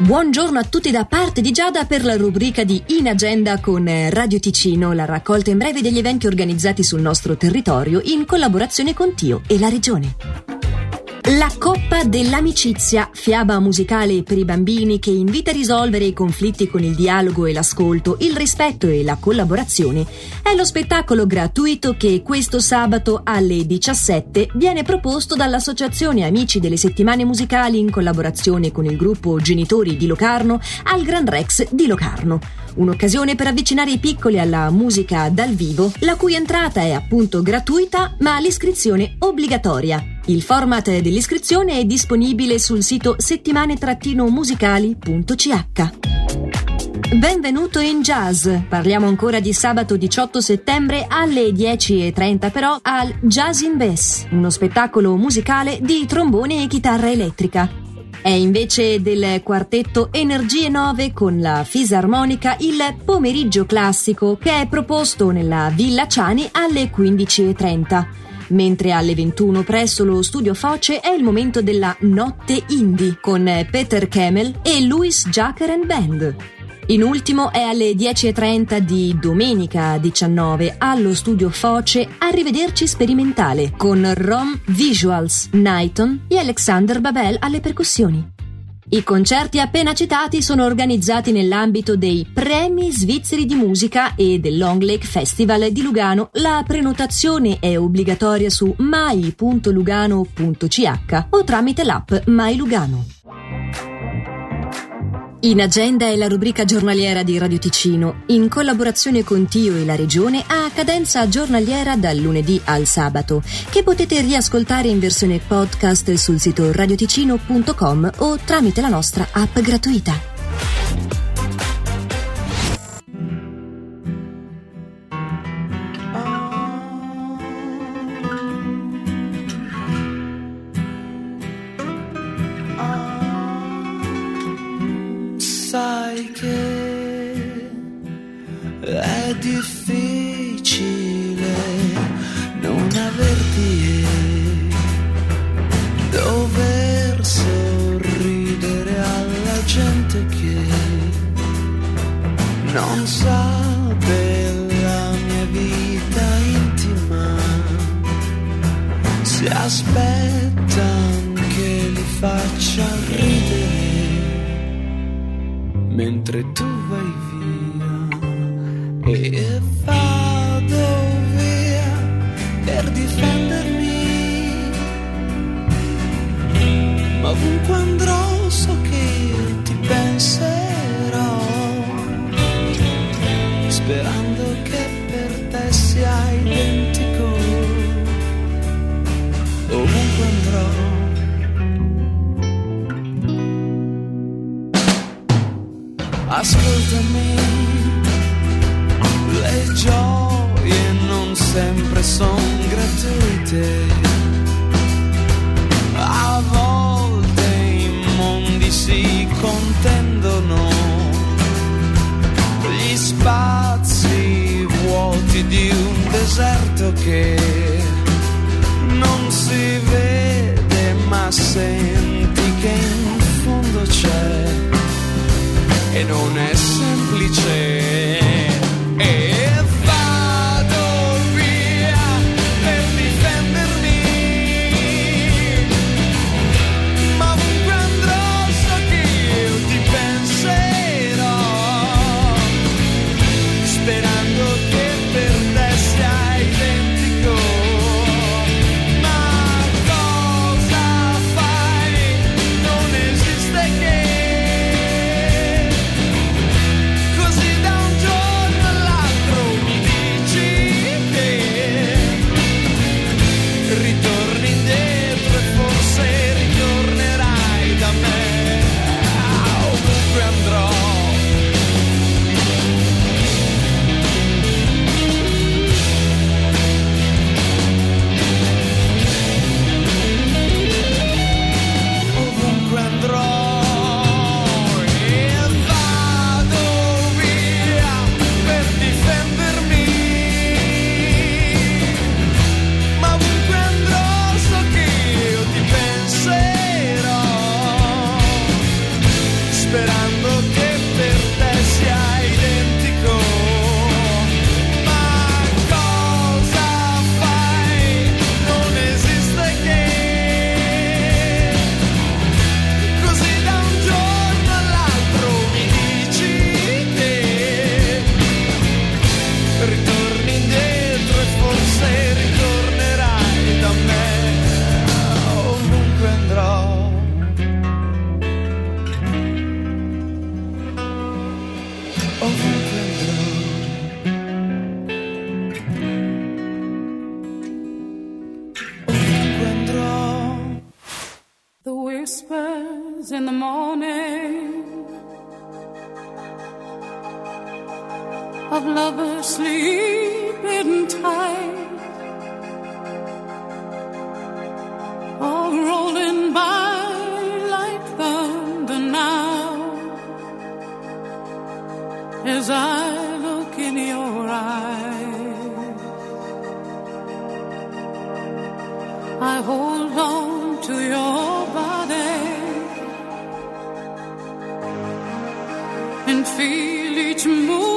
Buongiorno a tutti da parte di Giada per la rubrica di In Agenda con Radio Ticino, la raccolta in breve degli eventi organizzati sul nostro territorio in collaborazione con Tio e la Regione. La Coppa dell'Amicizia, fiaba musicale per i bambini che invita a risolvere i conflitti con il dialogo e l'ascolto, il rispetto e la collaborazione, è lo spettacolo gratuito che questo sabato alle 17 viene proposto dall'Associazione Amici delle Settimane Musicali in collaborazione con il gruppo Genitori di Locarno al Gran Rex di Locarno. Un'occasione per avvicinare i piccoli alla musica dal vivo, la cui entrata è appunto gratuita ma l'iscrizione obbligatoria. Il format dell'iscrizione è disponibile sul sito settimane-musicali.ch. Benvenuto in jazz. Parliamo ancora di sabato 18 settembre alle 10.30 però al Jazz in Bass, uno spettacolo musicale di trombone e chitarra elettrica. È invece del quartetto Energie 9 con la fisarmonica il pomeriggio classico che è proposto nella Villa Ciani alle 15.30 mentre alle 21 presso lo studio Foce è il momento della Notte Indie con Peter Kemmel e Louis Jacker and Band. In ultimo è alle 10.30 di domenica 19 allo studio Foce Arrivederci Sperimentale con Rom Visuals, Nighton e Alexander Babel alle percussioni. I concerti appena citati sono organizzati nell'ambito dei Premi Svizzeri di Musica e del Long Lake Festival di Lugano. La prenotazione è obbligatoria su mai.lugano.ch o tramite l'app Mai Lugano. In agenda è la rubrica giornaliera di Radio Ticino, in collaborazione con Tio e la Regione a cadenza giornaliera dal lunedì al sabato, che potete riascoltare in versione podcast sul sito radioticino.com o tramite la nostra app gratuita. sai che è difficile non averti e dover sorridere alla gente che non sa della mia vita intima. Si aspettano che li faccia ridere mentre tu vai via. E vado via per difendermi. Ma ovunque andrò so che ti penserò Ascoltami, le gioie non sempre sono gratuite. A volte i mondi si contendono, gli spazi vuoti di un deserto che dice whispers in the morning of lovers sleeping tight, all rolling by like thunder now. As I feel each move